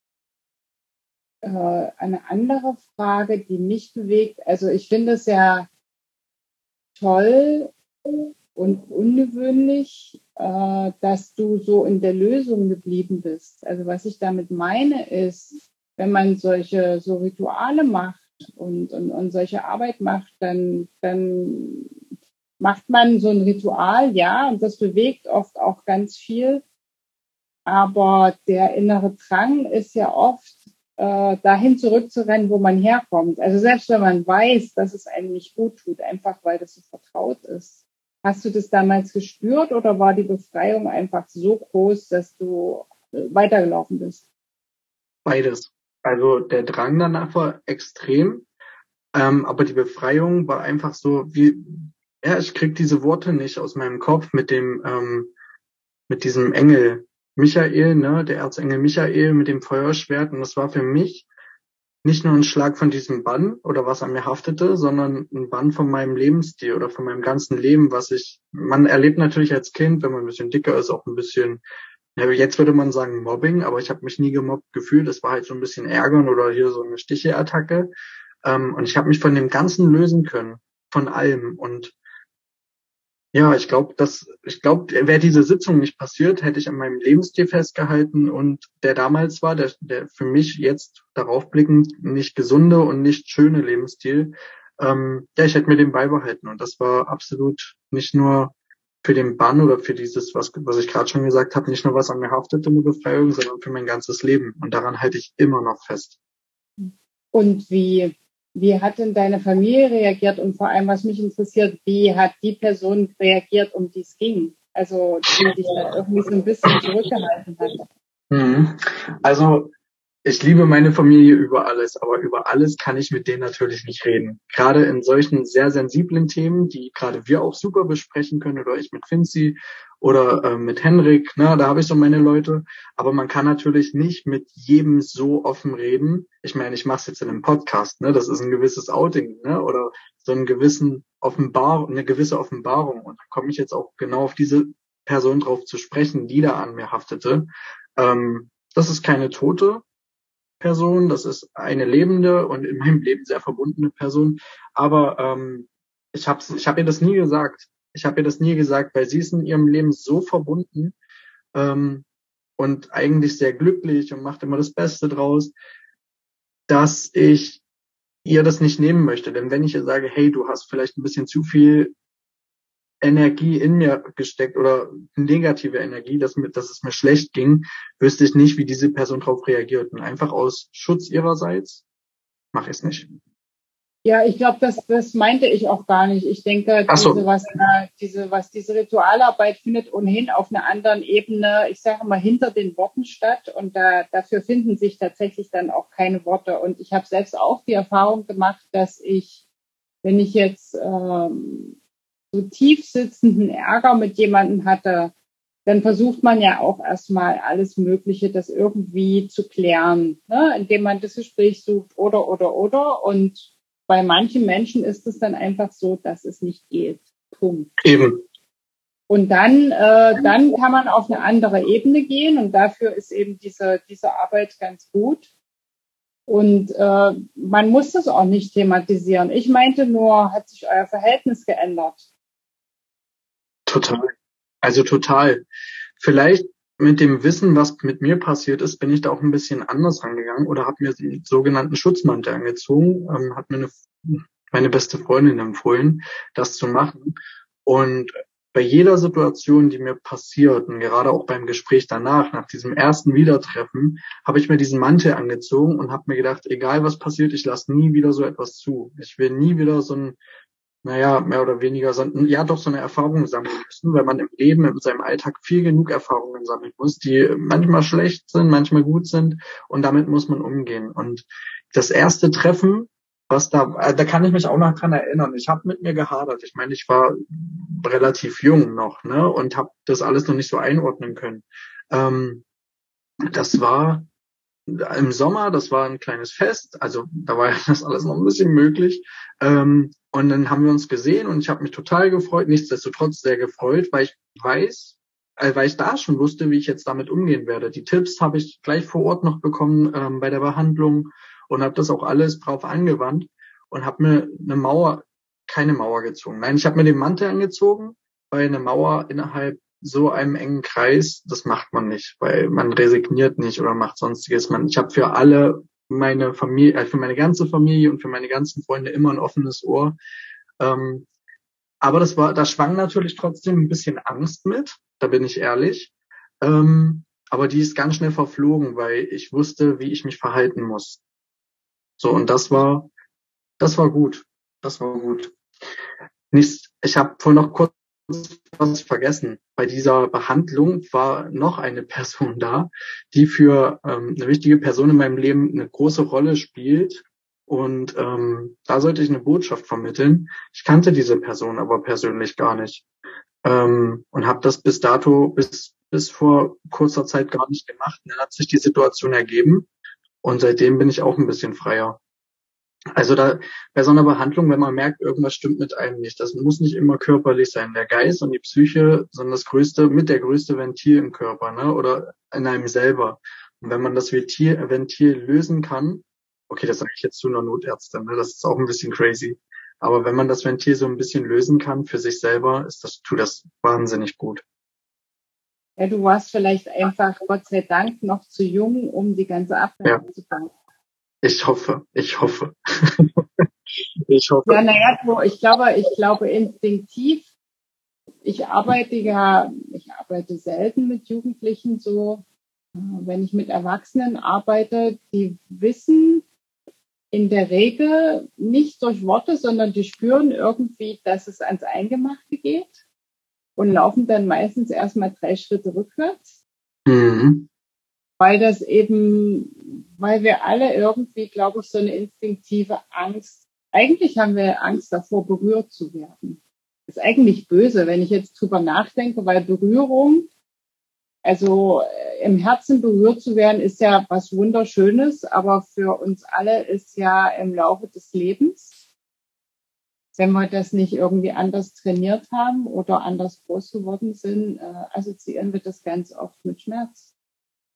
Äh, eine andere Frage, die mich bewegt, also ich finde es ja toll und ungewöhnlich, äh, dass du so in der Lösung geblieben bist. Also was ich damit meine ist, wenn man solche so Rituale macht und, und, und solche Arbeit macht, dann, dann macht man so ein Ritual, ja, und das bewegt oft auch ganz viel. Aber der innere Drang ist ja oft, äh, dahin zurückzurennen, wo man herkommt. Also selbst wenn man weiß, dass es einem nicht gut tut, einfach weil das so vertraut ist. Hast du das damals gespürt oder war die Befreiung einfach so groß, dass du äh, weitergelaufen bist? Beides. Also der Drang danach war extrem, ähm, aber die Befreiung war einfach so wie, ja, ich krieg diese Worte nicht aus meinem Kopf mit dem, ähm, mit diesem Engel, Michael, ne, der Erzengel Michael mit dem Feuerschwert. Und das war für mich nicht nur ein Schlag von diesem Bann oder was an mir haftete, sondern ein Bann von meinem Lebensstil oder von meinem ganzen Leben, was ich, man erlebt natürlich als Kind, wenn man ein bisschen dicker ist, auch ein bisschen, jetzt würde man sagen Mobbing, aber ich habe mich nie gemobbt gefühlt. Es war halt so ein bisschen Ärgern oder hier so eine Sticheattacke. Ähm, und ich habe mich von dem Ganzen lösen können, von allem. Und ja, ich glaube, dass ich glaube, wäre diese Sitzung nicht passiert, hätte ich an meinem Lebensstil festgehalten und der damals war, der, der für mich jetzt darauf blickend nicht gesunde und nicht schöne Lebensstil, ähm, ja, ich hätte mir den beibehalten und das war absolut nicht nur für den Bann oder für dieses, was, was ich gerade schon gesagt habe, nicht nur was an mir haftete mit Befreiung, sondern für mein ganzes Leben und daran halte ich immer noch fest. Und wie wie hat denn deine Familie reagiert? Und vor allem, was mich interessiert, wie hat die Person reagiert, um die es ging? Also, die dich irgendwie so ein bisschen zurückgehalten hat. Mhm. Also, ich liebe meine Familie über alles, aber über alles kann ich mit denen natürlich nicht reden. Gerade in solchen sehr sensiblen Themen, die gerade wir auch super besprechen können, oder ich mit Finzi oder äh, mit Henrik, ne, da habe ich so meine Leute. Aber man kann natürlich nicht mit jedem so offen reden. Ich meine, ich mache es jetzt in einem Podcast, ne, das ist ein gewisses Outing, ne, oder so einen gewissen Offenbar, eine gewisse Offenbarung. Und da komme ich jetzt auch genau auf diese Person drauf zu sprechen, die da an mir haftete. Ähm, das ist keine Tote, Person, das ist eine lebende und in meinem Leben sehr verbundene Person. Aber ähm, ich habe ich hab ihr das nie gesagt. Ich habe ihr das nie gesagt, weil sie ist in ihrem Leben so verbunden ähm, und eigentlich sehr glücklich und macht immer das Beste draus, dass ich ihr das nicht nehmen möchte. Denn wenn ich ihr sage, hey, du hast vielleicht ein bisschen zu viel Energie in mir gesteckt oder negative Energie, dass, mir, dass es mir schlecht ging, wüsste ich nicht, wie diese Person darauf reagiert. Und einfach aus Schutz ihrerseits mache ich es nicht. Ja, ich glaube, das, das meinte ich auch gar nicht. Ich denke, so. diese, was, diese, was diese Ritualarbeit findet ohnehin auf einer anderen Ebene, ich sage mal, hinter den Worten statt. Und da, dafür finden sich tatsächlich dann auch keine Worte. Und ich habe selbst auch die Erfahrung gemacht, dass ich, wenn ich jetzt ähm, so tief sitzenden Ärger mit jemandem hatte, dann versucht man ja auch erstmal alles Mögliche, das irgendwie zu klären, ne? indem man das Gespräch sucht oder, oder, oder. Und bei manchen Menschen ist es dann einfach so, dass es nicht geht. Punkt. Eben. Und dann, äh, dann kann man auf eine andere Ebene gehen und dafür ist eben diese, diese Arbeit ganz gut. Und äh, man muss das auch nicht thematisieren. Ich meinte nur, hat sich euer Verhältnis geändert? Total. Also total. Vielleicht mit dem Wissen, was mit mir passiert ist, bin ich da auch ein bisschen anders rangegangen oder habe mir den sogenannten Schutzmantel angezogen, ähm, hat mir eine, meine beste Freundin empfohlen, das zu machen. Und bei jeder Situation, die mir passiert, und gerade auch beim Gespräch danach, nach diesem ersten Wiedertreffen, habe ich mir diesen Mantel angezogen und habe mir gedacht, egal was passiert, ich lasse nie wieder so etwas zu. Ich will nie wieder so ein naja, mehr oder weniger, so, ja doch so eine Erfahrung sammeln müssen, weil man im Leben, in seinem Alltag viel genug Erfahrungen sammeln muss, die manchmal schlecht sind, manchmal gut sind und damit muss man umgehen. Und das erste Treffen, was da, äh, da kann ich mich auch noch dran erinnern. Ich habe mit mir gehadert. Ich meine, ich war relativ jung noch, ne, und habe das alles noch nicht so einordnen können. Ähm, das war im Sommer, das war ein kleines Fest, also da war das alles noch ein bisschen möglich. Ähm, und dann haben wir uns gesehen und ich habe mich total gefreut, nichtsdestotrotz sehr gefreut, weil ich weiß, äh, weil ich da schon wusste, wie ich jetzt damit umgehen werde. Die Tipps habe ich gleich vor Ort noch bekommen ähm, bei der Behandlung und habe das auch alles drauf angewandt und habe mir eine Mauer, keine Mauer gezogen. Nein, ich habe mir den Mantel angezogen, weil eine Mauer innerhalb so einem engen Kreis, das macht man nicht, weil man resigniert nicht oder macht sonstiges. Man, ich habe für alle meine Familie, äh, für meine ganze Familie und für meine ganzen Freunde immer ein offenes Ohr. Ähm, aber das war, da schwang natürlich trotzdem ein bisschen Angst mit, da bin ich ehrlich. Ähm, aber die ist ganz schnell verflogen, weil ich wusste, wie ich mich verhalten muss. So, und das war, das war gut. Das war gut. Nicht, ich habe vorhin noch kurz was vergessen. Bei dieser Behandlung war noch eine Person da, die für ähm, eine wichtige Person in meinem Leben eine große Rolle spielt. Und ähm, da sollte ich eine Botschaft vermitteln. Ich kannte diese Person aber persönlich gar nicht. Ähm, und habe das bis dato, bis, bis vor kurzer Zeit gar nicht gemacht. dann hat sich die Situation ergeben. Und seitdem bin ich auch ein bisschen freier. Also da bei so einer Behandlung, wenn man merkt, irgendwas stimmt mit einem nicht, das muss nicht immer körperlich sein. Der Geist und die Psyche sind das größte, mit der größte Ventil im Körper, ne? Oder in einem selber. Und wenn man das Ventil, Ventil lösen kann, okay, das sage ich jetzt zu einer Notärztin, ne? das ist auch ein bisschen crazy. Aber wenn man das Ventil so ein bisschen lösen kann für sich selber, ist das, tut das wahnsinnig gut. Ja, du warst vielleicht einfach, Gott sei Dank, noch zu jung, um die ganze Abwehr ja. zu fangen. Ich hoffe, ich hoffe. ich hoffe. Ja, naja, ich glaube, ich glaube instinktiv. Ich arbeite ja, ich arbeite selten mit Jugendlichen so. Wenn ich mit Erwachsenen arbeite, die wissen in der Regel nicht durch Worte, sondern die spüren irgendwie, dass es ans Eingemachte geht und laufen dann meistens erstmal drei Schritte rückwärts. Mhm weil das eben, weil wir alle irgendwie, glaube ich, so eine instinktive Angst, eigentlich haben wir Angst davor, berührt zu werden. Das ist eigentlich böse, wenn ich jetzt drüber nachdenke, weil Berührung, also äh, im Herzen berührt zu werden, ist ja was Wunderschönes, aber für uns alle ist ja im Laufe des Lebens, wenn wir das nicht irgendwie anders trainiert haben oder anders groß geworden sind, äh, assoziieren wir das ganz oft mit Schmerz.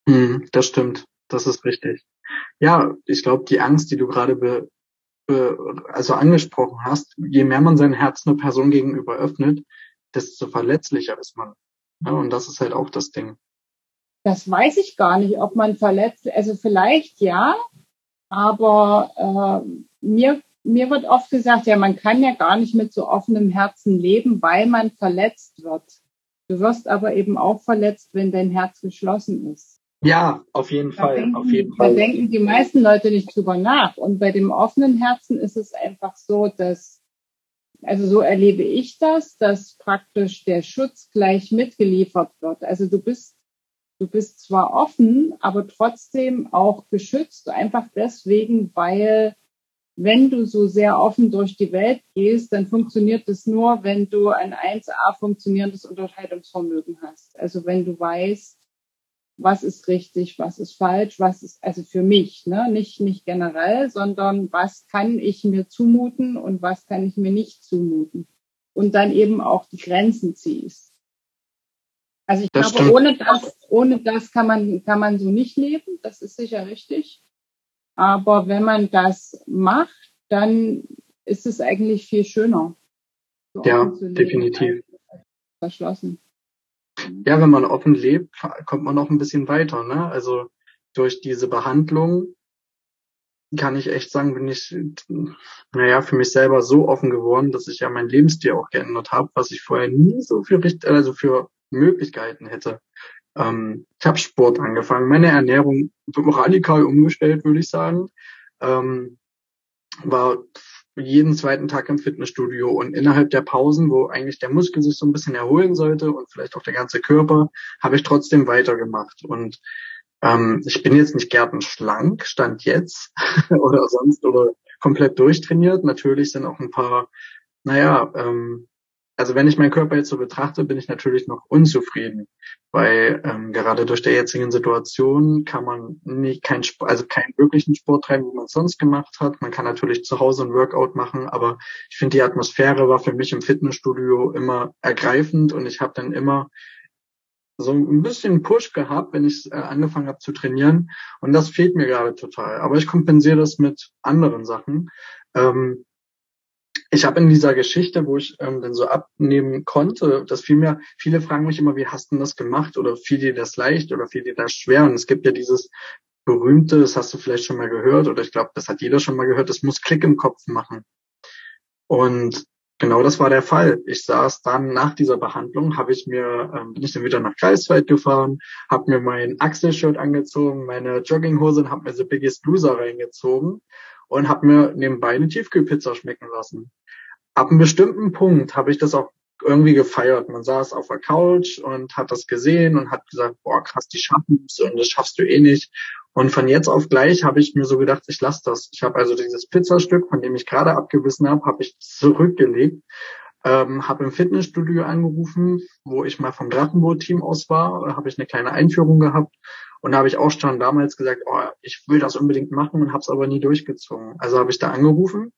Mhm, das stimmt. Das ist richtig. Ja, ich glaube, die Angst, die du gerade be, be, also angesprochen hast, je mehr man sein Herz einer Person gegenüber öffnet, desto verletzlicher ist man. Ja, und das ist halt auch das Ding. Das weiß ich gar nicht, ob man verletzt, also vielleicht ja, aber äh, mir, mir wird oft gesagt, ja, man kann ja gar nicht mit so offenem Herzen leben, weil man verletzt wird. Du wirst aber eben auch verletzt, wenn dein Herz geschlossen ist. Ja, auf jeden Fall, denken, auf jeden Fall. Da denken die meisten Leute nicht drüber nach. Und bei dem offenen Herzen ist es einfach so, dass, also so erlebe ich das, dass praktisch der Schutz gleich mitgeliefert wird. Also du bist, du bist zwar offen, aber trotzdem auch geschützt, einfach deswegen, weil wenn du so sehr offen durch die Welt gehst, dann funktioniert das nur, wenn du ein 1a funktionierendes Unterscheidungsvermögen hast. Also wenn du weißt, was ist richtig, was ist falsch, was ist, also für mich, ne, nicht, nicht generell, sondern was kann ich mir zumuten und was kann ich mir nicht zumuten. Und dann eben auch die Grenzen ziehst. Also ich das glaube, stimmt. ohne das, ohne das kann man, kann man so nicht leben. Das ist sicher richtig. Aber wenn man das macht, dann ist es eigentlich viel schöner. So ja, definitiv. Verschlossen. Ja, wenn man offen lebt, kommt man noch ein bisschen weiter. Ne? Also durch diese Behandlung kann ich echt sagen, bin ich, naja, für mich selber so offen geworden, dass ich ja mein Lebensstil auch geändert habe, was ich vorher nie so für also für Möglichkeiten hätte. Ähm, ich habe Sport angefangen, meine Ernährung radikal umgestellt, würde ich sagen. Ähm, war jeden zweiten Tag im Fitnessstudio und innerhalb der Pausen, wo eigentlich der Muskel sich so ein bisschen erholen sollte und vielleicht auch der ganze Körper, habe ich trotzdem weitergemacht. Und ähm, ich bin jetzt nicht gärtenschlank, stand jetzt oder sonst oder komplett durchtrainiert. Natürlich sind auch ein paar, naja, ähm, also wenn ich meinen Körper jetzt so betrachte, bin ich natürlich noch unzufrieden, weil ähm, gerade durch der jetzigen Situation kann man nicht kein also keinen wirklichen Sport treiben, wie man es sonst gemacht hat. Man kann natürlich zu Hause ein Workout machen, aber ich finde die Atmosphäre war für mich im Fitnessstudio immer ergreifend und ich habe dann immer so ein bisschen Push gehabt, wenn ich äh, angefangen habe zu trainieren und das fehlt mir gerade total. Aber ich kompensiere das mit anderen Sachen. Ähm, ich habe in dieser Geschichte, wo ich ähm, dann so abnehmen konnte, dass viel mehr, viele fragen mich immer, wie hast du das gemacht oder fiel dir das leicht oder fiel dir das schwer? Und es gibt ja dieses berühmte, das hast du vielleicht schon mal gehört oder ich glaube, das hat jeder schon mal gehört, das muss Klick im Kopf machen. Und genau das war der Fall. Ich saß dann nach dieser Behandlung, habe ich mir, ähm, bin ich dann wieder nach Greifswald gefahren, habe mir mein Axel-Shirt angezogen, meine Jogginghose und habe mir The Biggest Loser reingezogen und habe mir nebenbei eine Tiefkühlpizza schmecken lassen. Ab einem bestimmten Punkt habe ich das auch irgendwie gefeiert. Man saß auf der Couch und hat das gesehen und hat gesagt, boah, krass, die schaffen es und das schaffst du eh nicht. Und von jetzt auf gleich habe ich mir so gedacht, ich lasse das. Ich habe also dieses Pizzastück, von dem ich gerade abgebissen habe, habe ich zurückgelegt, ähm, habe im Fitnessstudio angerufen, wo ich mal vom Drachenboot-Team aus war, habe ich eine kleine Einführung gehabt Und da habe ich auch schon damals gesagt, oh, ich will das unbedingt machen und habe es aber nie durchgezogen. Also habe ich da angerufen,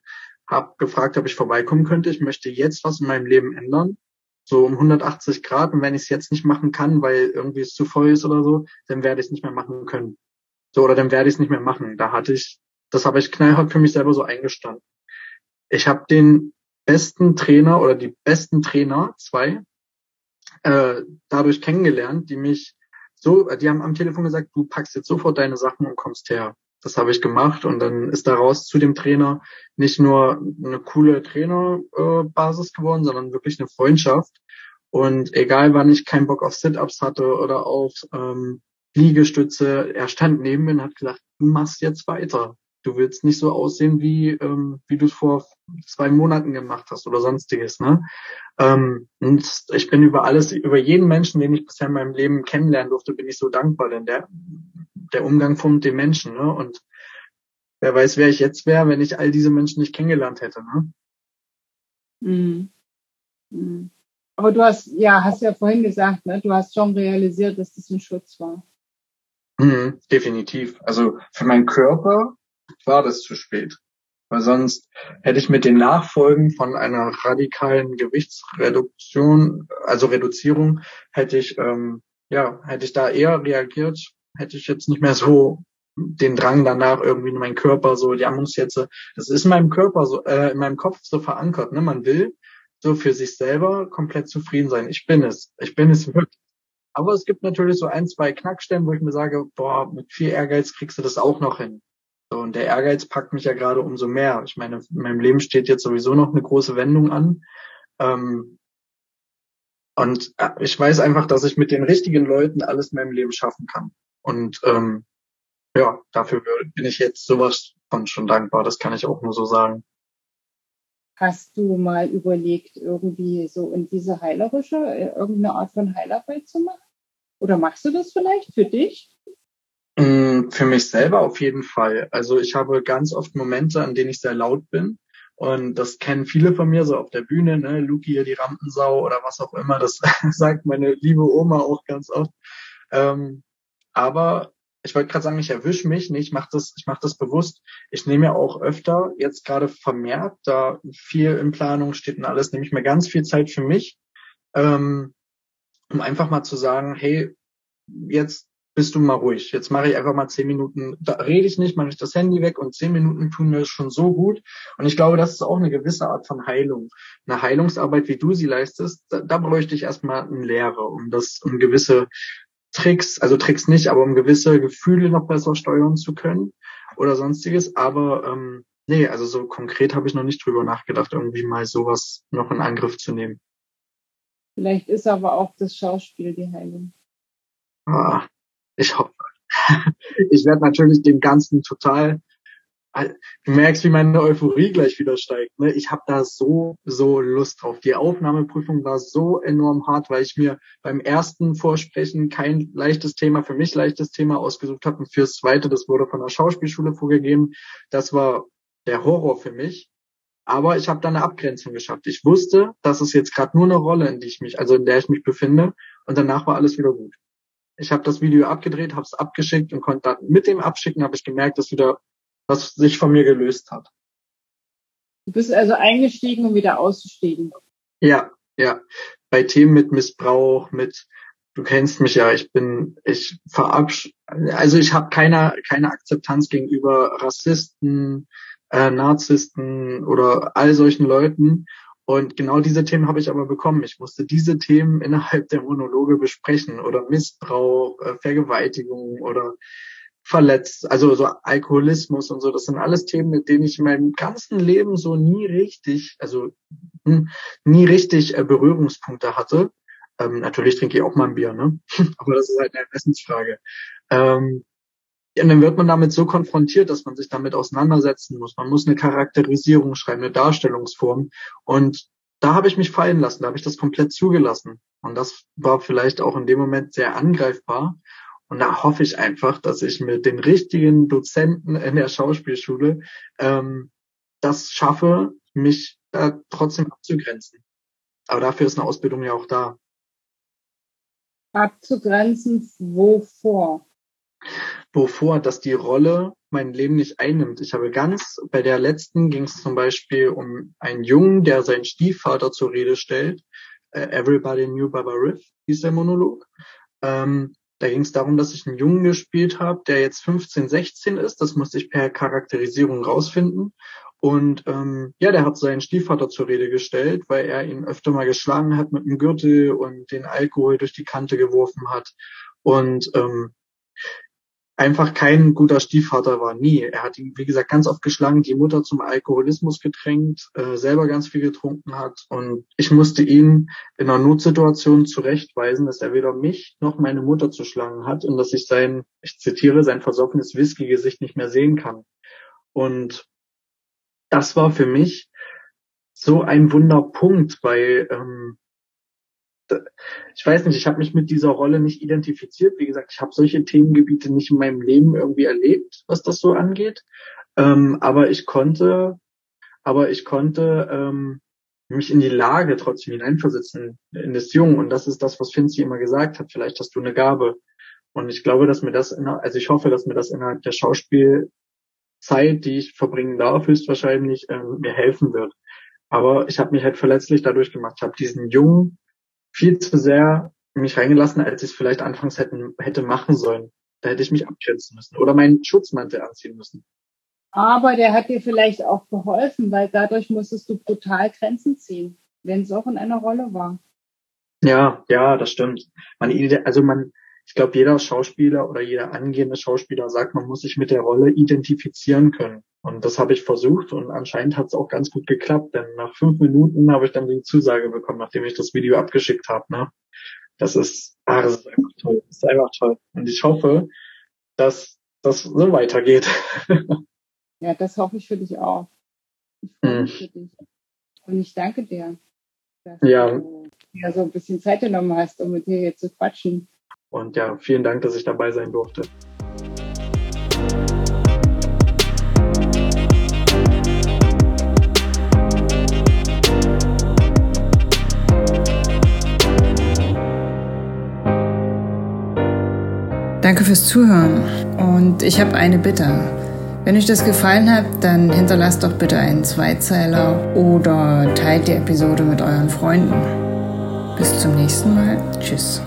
habe gefragt, ob ich vorbeikommen könnte. Ich möchte jetzt was in meinem Leben ändern, so um 180 Grad. Und wenn ich es jetzt nicht machen kann, weil irgendwie es zu voll ist oder so, dann werde ich es nicht mehr machen können. So, oder dann werde ich es nicht mehr machen. Da hatte ich, das habe ich knallhart für mich selber so eingestanden. Ich habe den besten Trainer oder die besten Trainer, zwei, äh, dadurch kennengelernt, die mich so, die haben am Telefon gesagt, du packst jetzt sofort deine Sachen und kommst her. Das habe ich gemacht und dann ist daraus zu dem Trainer nicht nur eine coole Trainerbasis äh, geworden, sondern wirklich eine Freundschaft. Und egal, wann ich keinen Bock auf Sit-ups hatte oder auf ähm, Liegestütze, er stand neben mir und hat gesagt, du machst jetzt weiter du willst nicht so aussehen, wie, ähm, wie du es vor zwei Monaten gemacht hast oder sonstiges. Ne? Ähm, und ich bin über alles, über jeden Menschen, den ich bisher in meinem Leben kennenlernen durfte, bin ich so dankbar, denn der, der Umgang von den Menschen. Ne? Und wer weiß, wer ich jetzt wäre, wenn ich all diese Menschen nicht kennengelernt hätte. Ne? Mhm. Mhm. Aber du hast, ja, hast ja vorhin gesagt, ne, du hast schon realisiert, dass das ein Schutz war. Mhm, definitiv. Also für meinen Körper war das zu spät. Weil sonst hätte ich mit den Nachfolgen von einer radikalen Gewichtsreduktion, also Reduzierung, hätte ich, ähm, ja, hätte ich da eher reagiert, hätte ich jetzt nicht mehr so den Drang danach irgendwie in meinen Körper so, ja, muss jetzt, das ist in meinem Körper so, äh, in meinem Kopf so verankert, ne? Man will so für sich selber komplett zufrieden sein. Ich bin es. Ich bin es wirklich. Aber es gibt natürlich so ein, zwei Knackstellen, wo ich mir sage, boah, mit viel Ehrgeiz kriegst du das auch noch hin. So, und der Ehrgeiz packt mich ja gerade umso mehr. Ich meine, in meinem Leben steht jetzt sowieso noch eine große Wendung an. Ähm, und äh, ich weiß einfach, dass ich mit den richtigen Leuten alles in meinem Leben schaffen kann. Und ähm, ja, dafür bin ich jetzt sowas von schon dankbar. Das kann ich auch nur so sagen. Hast du mal überlegt, irgendwie so in diese heilerische, äh, irgendeine Art von Heilarbeit zu machen? Oder machst du das vielleicht für dich? Mm, für mich selber auf jeden Fall. Also ich habe ganz oft Momente, an denen ich sehr laut bin. Und das kennen viele von mir so auf der Bühne, ne, Luki die Rampensau oder was auch immer. Das sagt meine liebe Oma auch ganz oft. Ähm, aber ich wollte gerade sagen, ich erwische mich nicht, ich mache das, ich mache das bewusst. Ich nehme ja auch öfter, jetzt gerade vermehrt, da viel in Planung steht und alles, nehme ich mir ganz viel Zeit für mich, ähm, um einfach mal zu sagen, hey, jetzt bist du mal ruhig. Jetzt mache ich einfach mal zehn Minuten, da rede ich nicht, mache ich das Handy weg und zehn Minuten tun mir schon so gut. Und ich glaube, das ist auch eine gewisse Art von Heilung. Eine Heilungsarbeit, wie du sie leistest, da, da bräuchte ich erstmal eine Lehre, um das, um gewisse Tricks, also Tricks nicht, aber um gewisse Gefühle noch besser steuern zu können oder sonstiges. Aber ähm, nee, also so konkret habe ich noch nicht drüber nachgedacht, irgendwie mal sowas noch in Angriff zu nehmen. Vielleicht ist aber auch das Schauspiel die Heilung. Ah, ich hoffe. Ich werde natürlich dem Ganzen total Du merkst, wie meine Euphorie gleich wieder steigt. Ne? Ich habe da so, so Lust drauf. Die Aufnahmeprüfung war so enorm hart, weil ich mir beim ersten Vorsprechen kein leichtes Thema, für mich leichtes Thema ausgesucht habe. Und fürs zweite, das wurde von der Schauspielschule vorgegeben. Das war der Horror für mich. Aber ich habe da eine Abgrenzung geschafft. Ich wusste, das ist jetzt gerade nur eine Rolle, in die ich mich, also in der ich mich befinde. Und danach war alles wieder gut. Ich habe das Video abgedreht, habe es abgeschickt und konnte dann mit dem Abschicken habe ich gemerkt, dass wieder was sich von mir gelöst hat. Du bist also eingestiegen, um wieder auszusteigen. Ja, ja. Bei Themen mit Missbrauch, mit du kennst mich ja, ich bin, ich verabsch, also ich habe keine keine Akzeptanz gegenüber Rassisten, äh, Narzissten oder all solchen Leuten und genau diese Themen habe ich aber bekommen. Ich musste diese Themen innerhalb der Monologe besprechen oder Missbrauch, äh, Vergewaltigung oder verletzt, also so Alkoholismus und so. Das sind alles Themen, mit denen ich in meinem ganzen Leben so nie richtig, also hm, nie richtig äh, Berührungspunkte hatte. Ähm, natürlich trinke ich auch mal ein Bier, ne? aber das ist halt eine Essensfrage. Ähm, und dann wird man damit so konfrontiert, dass man sich damit auseinandersetzen muss. Man muss eine Charakterisierung schreiben, eine Darstellungsform. Und da habe ich mich fallen lassen, da habe ich das komplett zugelassen. Und das war vielleicht auch in dem Moment sehr angreifbar. Und da hoffe ich einfach, dass ich mit den richtigen Dozenten in der Schauspielschule ähm, das schaffe, mich da trotzdem abzugrenzen. Aber dafür ist eine Ausbildung ja auch da. Abzugrenzen wovor? Wovor, dass die Rolle mein Leben nicht einnimmt. Ich habe ganz, bei der letzten ging es zum Beispiel um einen Jungen, der seinen Stiefvater zur Rede stellt. Uh, Everybody Knew Baba Riff hieß der Monolog. Ähm, da ging es darum, dass ich einen Jungen gespielt habe, der jetzt 15, 16 ist. Das musste ich per Charakterisierung rausfinden. Und ähm, ja, der hat seinen Stiefvater zur Rede gestellt, weil er ihn öfter mal geschlagen hat mit dem Gürtel und den Alkohol durch die Kante geworfen hat. Und ähm, einfach kein guter Stiefvater war, nie. Er hat ihn, wie gesagt, ganz oft geschlagen, die Mutter zum Alkoholismus gedrängt, äh, selber ganz viel getrunken hat und ich musste ihn in einer Notsituation zurechtweisen, dass er weder mich noch meine Mutter zu schlagen hat und dass ich sein, ich zitiere, sein versoffenes Whisky-Gesicht nicht mehr sehen kann. Und das war für mich so ein Wunderpunkt, weil ähm, ich weiß nicht, ich habe mich mit dieser Rolle nicht identifiziert. Wie gesagt, ich habe solche Themengebiete nicht in meinem Leben irgendwie erlebt, was das so angeht. Ähm, aber ich konnte, aber ich konnte ähm, mich in die Lage trotzdem hineinversetzen in das Jungen. Und das ist das, was Finzi immer gesagt hat. Vielleicht hast du eine Gabe. Und ich glaube, dass mir das, in, also ich hoffe, dass mir das innerhalb der Schauspielzeit, die ich verbringen darf, höchstwahrscheinlich ähm, mir helfen wird. Aber ich habe mich halt verletzlich dadurch gemacht. Ich habe diesen Jungen viel zu sehr mich reingelassen, als ich es vielleicht anfangs hätten, hätte machen sollen. Da hätte ich mich abgrenzen müssen oder meinen Schutzmantel anziehen müssen. Aber der hat dir vielleicht auch geholfen, weil dadurch musstest du brutal Grenzen ziehen, wenn es auch in einer Rolle war. Ja, ja, das stimmt. Man, also man, ich glaube, jeder Schauspieler oder jeder angehende Schauspieler sagt, man muss sich mit der Rolle identifizieren können. Und das habe ich versucht und anscheinend hat es auch ganz gut geklappt, denn nach fünf Minuten habe ich dann die Zusage bekommen, nachdem ich das Video abgeschickt habe. Ne? Das ist, ah, das ist einfach toll. Das ist einfach toll. Und ich hoffe, dass das so weitergeht. ja, das hoffe ich für dich auch. Ich freue mich hm. für dich. Und ich danke dir, dass ja. du dir so ein bisschen Zeit genommen hast, um mit dir hier zu quatschen. Und ja, vielen Dank, dass ich dabei sein durfte. Danke fürs Zuhören und ich habe eine Bitte. Wenn euch das gefallen hat, dann hinterlasst doch bitte einen Zweizeiler oder teilt die Episode mit euren Freunden. Bis zum nächsten Mal. Tschüss.